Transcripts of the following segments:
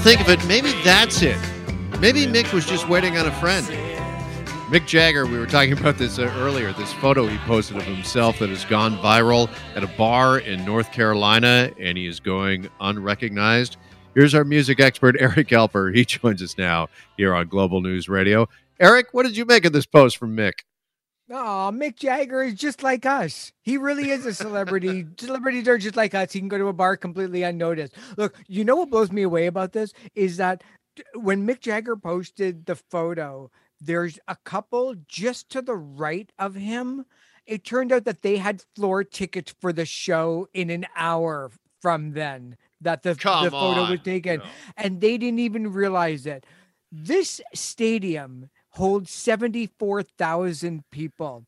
think of it, maybe that's it. Maybe Mick was just waiting on a friend. Mick Jagger, we were talking about this uh, earlier, this photo he posted of himself that has gone viral at a bar in North Carolina, and he is going unrecognized. Here's our music expert, Eric Alper. He joins us now here on Global News Radio. Eric, what did you make of this post from Mick? Oh, Mick Jagger is just like us. He really is a celebrity. Celebrities are just like us. He can go to a bar completely unnoticed. Look, you know what blows me away about this is that when Mick Jagger posted the photo, there's a couple just to the right of him. It turned out that they had floor tickets for the show in an hour from then that the, the photo on. was taken, No. and they didn't even realize it. This stadium holds 74,000 people.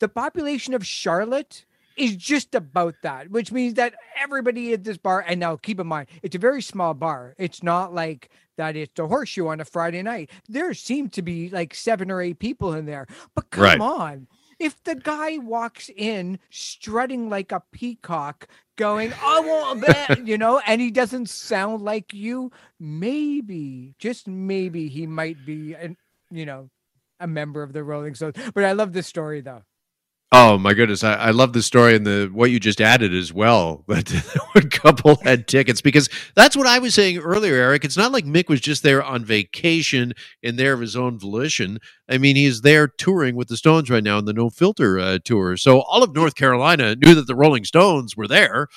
The population of Charlotte is just about that, which means that everybody at this bar, and now keep in mind, it's a very small bar. It's not like that it's the horseshoe on a Friday night. There seem to be like seven or eight people in there. But come Right. on. If the guy walks in strutting like a peacock, going, I want a bet, you know, and he doesn't sound like you, maybe, just maybe he might be an, you know, a member of the Rolling Stones. But I love this story though. Oh my goodness, I, I love the story and the what you just added as well. That one couple had tickets because that's what I was saying earlier, Eric. It's not like Mick was just there on vacation and there of his own volition. I mean, he's there touring with the Stones right now in the No Filter uh, tour. So all of North Carolina knew that the Rolling Stones were there.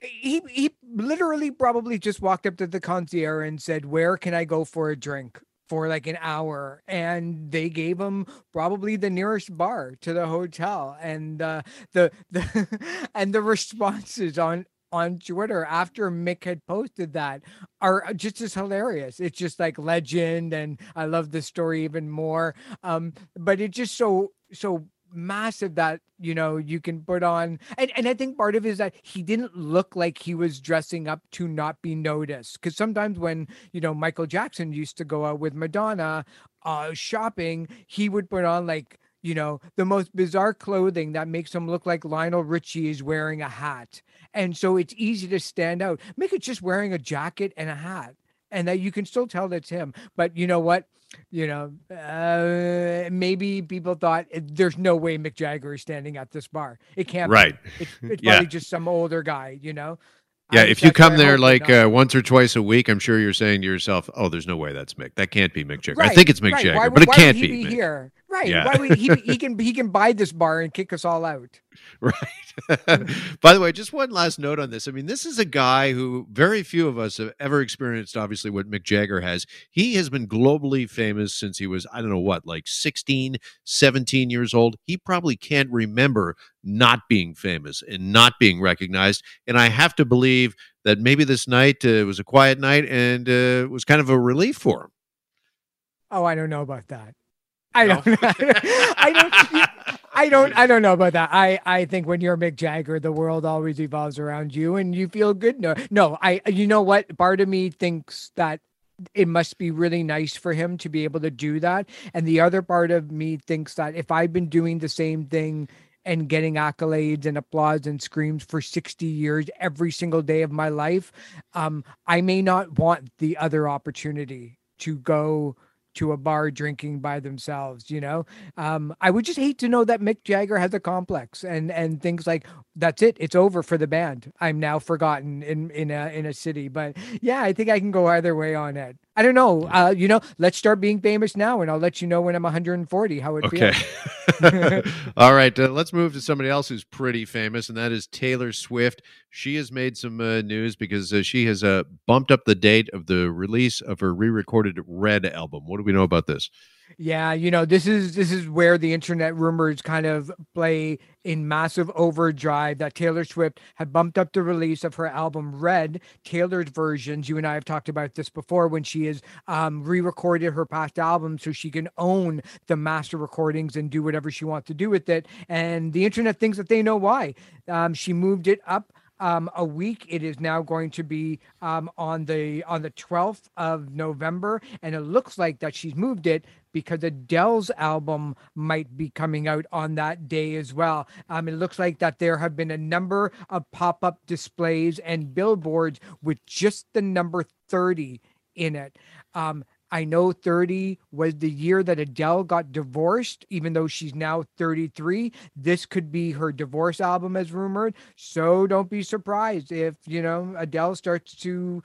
he he literally probably just walked up to the concierge and said, "Where can I go for a drink?" For like an hour and they gave him probably the nearest bar to the hotel and uh the the and the responses on on Twitter after Mick had posted that are just as hilarious. It's just like legend and I love the story even more. Um but it's just so so massive that you know you can put on. And, and i think part of it is that he didn't look like he was dressing up to not be noticed. Because sometimes when you know michael jackson used to go out with madonna uh shopping he would put on like you know the most bizarre clothing that makes him look like lionel richie is wearing a hat. And so it's easy to stand out. Make it just wearing a jacket and a hat and that you can still tell that's him but you know what you know, uh, maybe people thought "Eh, there's no way Mick Jagger is standing at this bar. It can't. be. Right. It's, it's Yeah. probably just some older guy. You know. Yeah, I if you come there like uh, once or twice a week, I'm sure you're saying to yourself, "Oh, there's no way that's Mick. That can't be Mick Jagger. I think it's Mick right. Jagger, but it why can't would he be." be here. Right. Yeah. Why would he? He can he can buy this bar and kick us all out. Right. By the way, just one last note on this. I mean, this is a guy who very few of us have ever experienced, obviously, what Mick Jagger has. He has been globally famous since he was, I don't know what, like 16, 17 years old. He probably can't remember not being famous and not being recognized. And I have to believe that maybe this night uh, was a quiet night and uh, was kind of a relief for him. Oh, I don't know about that. I No? don't. I don't. I don't. I don't know about that. I. I think when you're Mick Jagger, the world always evolves around you, and you feel good. No, no. I. You know what? Part of me thinks that it must be really nice for him to be able to do that, and the other part of me thinks that if I've been doing the same thing and getting accolades and applause and screams for 60 years every single day of my life, um, I may not want the other opportunity to go to a bar drinking by themselves you know? Um i would just hate to know that mick jagger has a complex and and things like that's it it's over for the band. I'm now forgotten in in a in a city. But yeah i think i can go either way on it i don't know uh you know let's start being famous now and i'll let you know when i'm 140 how it Okay. feels All right. Uh, let's move to somebody else who's pretty famous, and that is Taylor Swift. She has made some uh, news because uh, she has uh, bumped up the date of the release of her re recorded Red album. What do we know about this? Yeah, you know, this is this is where the internet rumors kind of play in massive overdrive that Taylor Swift had bumped up the release of her album Red, tailored versions. You and I have talked about this before when she has um, re-recorded her past albums so she can own the master recordings and do whatever she wants to do with it. And the internet thinks that they know why. Um, she moved it up um, a week. It is now going to be um, on the on the 12th of November, and it looks like that she's moved it because Adele's album might be coming out on that day as well. Um, it looks like that there have been a number of pop up displays and billboards with just the number 30 in it. Um, I know 30 was the year that Adele got divorced, even though she's now 33. This could be her divorce album, as rumored. So don't be surprised if, you know, Adele starts to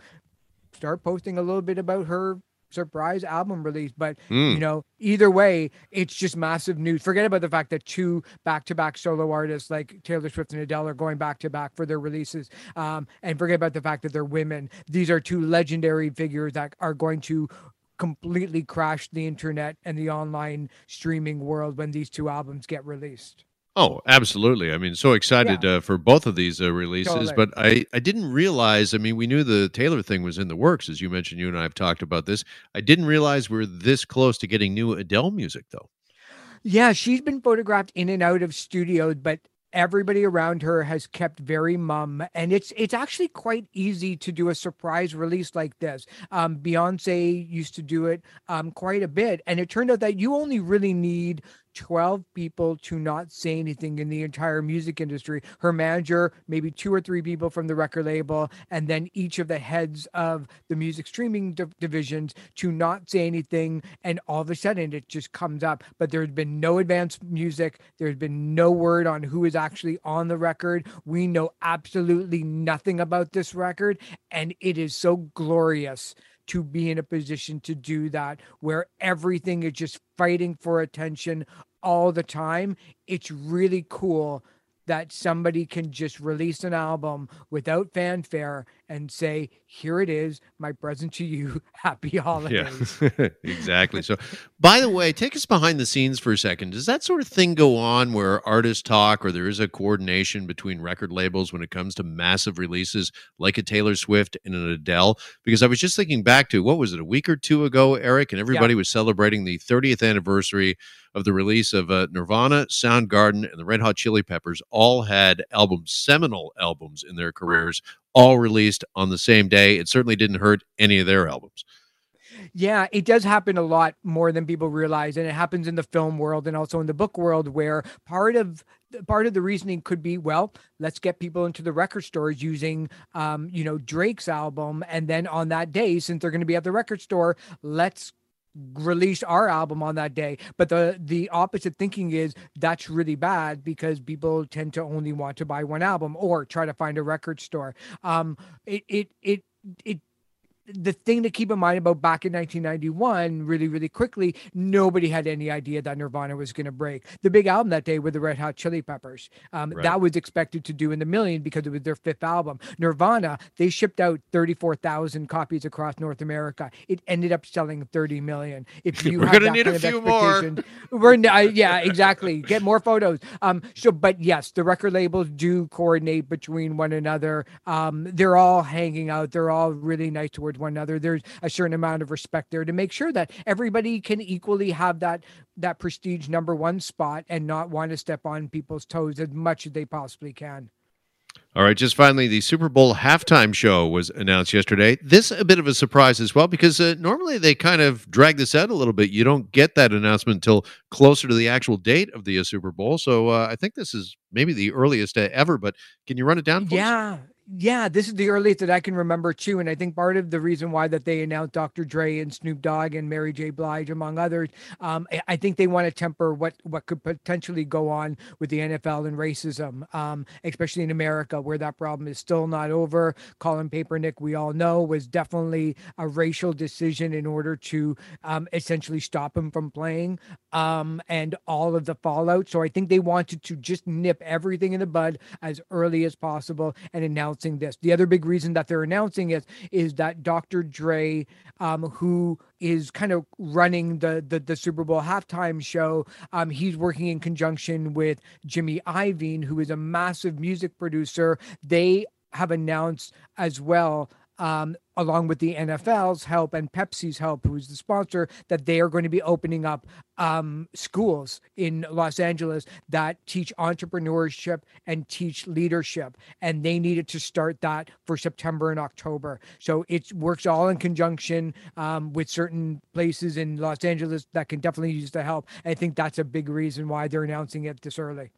start posting a little bit about her surprise album release. But mm. you know, either way, it's just massive news. Forget about the fact that two back-to-back solo artists like Taylor Swift and Adele are going back-to-back for their releases. Um, and forget about the fact that they're women. These are two legendary figures that are going to completely crash the internet and the online streaming world when these two albums get released. Oh, absolutely. I mean, so excited yeah. uh, for both of these uh, releases, totally. but I, I didn't realize. I mean, we knew the Taylor thing was in the works, as you mentioned. You and I have talked about this. I didn't realize we are this close to getting new Adele music, though. Yeah, she's been photographed in and out of studios, but everybody around her has kept very mum and it's it's actually quite easy to do a surprise release like this. Um, beyonce used to do it um, quite a bit and it turned out that you only really need 12 people to not say anything in the entire music industry. Her manager, maybe two or three people from the record label, and then each of the heads of the music streaming divisions to not say anything. And all of a sudden it just comes up. But there's been no advanced music. There's been no word on who is actually on the record. We know absolutely nothing about this record. And it is so glorious to be in a position to do that where everything is just fighting for attention all the time. It's really cool that somebody can just release an album without fanfare and say, "Here it is, my present to you. Happy holidays." Yeah, exactly. So, by the way, take us behind the scenes for a second. Does that sort of thing go on where artists talk, or there is a coordination between record labels when it comes to massive releases like a Taylor Swift and an Adele? Because I was just thinking back to what was it a week or two ago, Eric, and everybody yeah. was celebrating the 30th anniversary of the release of uh, Nirvana, Soundgarden, and the Red Hot Chili Peppers. All had albums, seminal albums in their careers all released on the same day. It certainly didn't hurt any of their albums. Yeah, it does happen a lot more than people realize, and it happens in the film world and also in the book world, where part of part of the reasoning could be, well, let's get people into the record stores using, um, you know, Drake's album, and then on that day, since they're going to be at the record store, let's release our album on that day but the the opposite thinking is that's really bad because people tend to only want to buy one album or try to find a record store. Um it it it it the thing to keep in mind about back in 1991, really, really quickly, nobody had any idea that Nirvana was going to break. The big album that day with the Red Hot Chili Peppers, um, right. that was expected to do in the million because it was their fifth album. Nirvana, they shipped out 34,000 copies across North America. It ended up selling 30 million. If you we're going to need a few more, we're uh, yeah, exactly. Get more photos. Um, so, but yes, the record labels do coordinate between one another. Um, they're all hanging out. They're all really nice towards towards one another. There's a certain amount of respect there to make sure that everybody can equally have that that prestige number one spot and not want to step on people's toes as much as they possibly can. All right, just finally, the Super Bowl halftime show was announced yesterday. This a bit of a surprise as well because uh, normally they kind of drag this out a little bit. You don't get that announcement until closer to the actual date of the uh, Super Bowl. So uh, I think this is maybe the earliest ever. But can you run it down? Yeah, yeah, this is the earliest that I can remember too, and I think part of the reason why that they announced Dr. Dre and Snoop Dogg and Mary J. Blige, among others, um, I think they want to temper what what could potentially go on with the NFL and racism, um, especially in America, where that problem is still not over. Colin Kaepernick, we all know, was definitely a racial decision in order to um, essentially stop him from playing, um, and all of the fallout. So I think they wanted to just nip everything in the bud as early as possible and announce announcing this. The other big reason that they're announcing it is that Dr. Dre, um, who is kind of running the, the the Super Bowl halftime show, um, he's working in conjunction with Jimmy Iovine, who is a massive music producer. They have announced as well um, along with the NFL's help and Pepsi's help, who's the sponsor, that they are going to be opening up um, schools in Los Angeles that teach entrepreneurship and teach leadership. And they needed to start that for September and October. So it works all in conjunction um, with certain places in Los Angeles that can definitely use the help. I think that's a big reason why they're announcing it this early.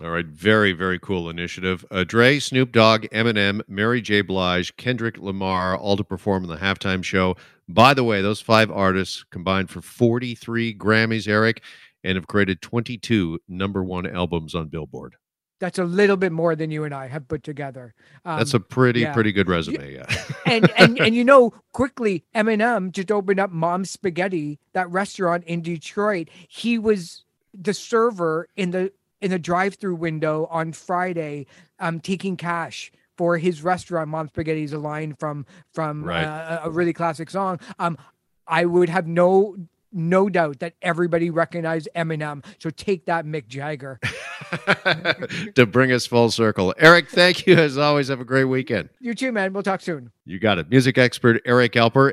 All right, very very cool initiative. Uh, Dre, Snoop Dogg, Eminem, Mary J. Blige, Kendrick Lamar, all to perform in the halftime show. By the way, those five artists combined for 43 Grammys, Eric, and have created 22 number one albums on Billboard. That's a little bit more than you and I have put together. Um, That's a pretty yeah. pretty good resume. Yeah. and and and you know, quickly, Eminem just opened up Mom's Spaghetti, that restaurant in Detroit. He was the server in the in the drive-through window on Friday, um, taking cash for his restaurant. Mom's Spaghetti is a line from from Right. uh, a really classic song. Um, I would have no no doubt that everybody recognized Eminem. So take that, Mick Jagger. to bring us full circle. Eric, thank you as always. Have a great weekend. You too, man. We'll talk soon. You got it. Music expert Eric Alper.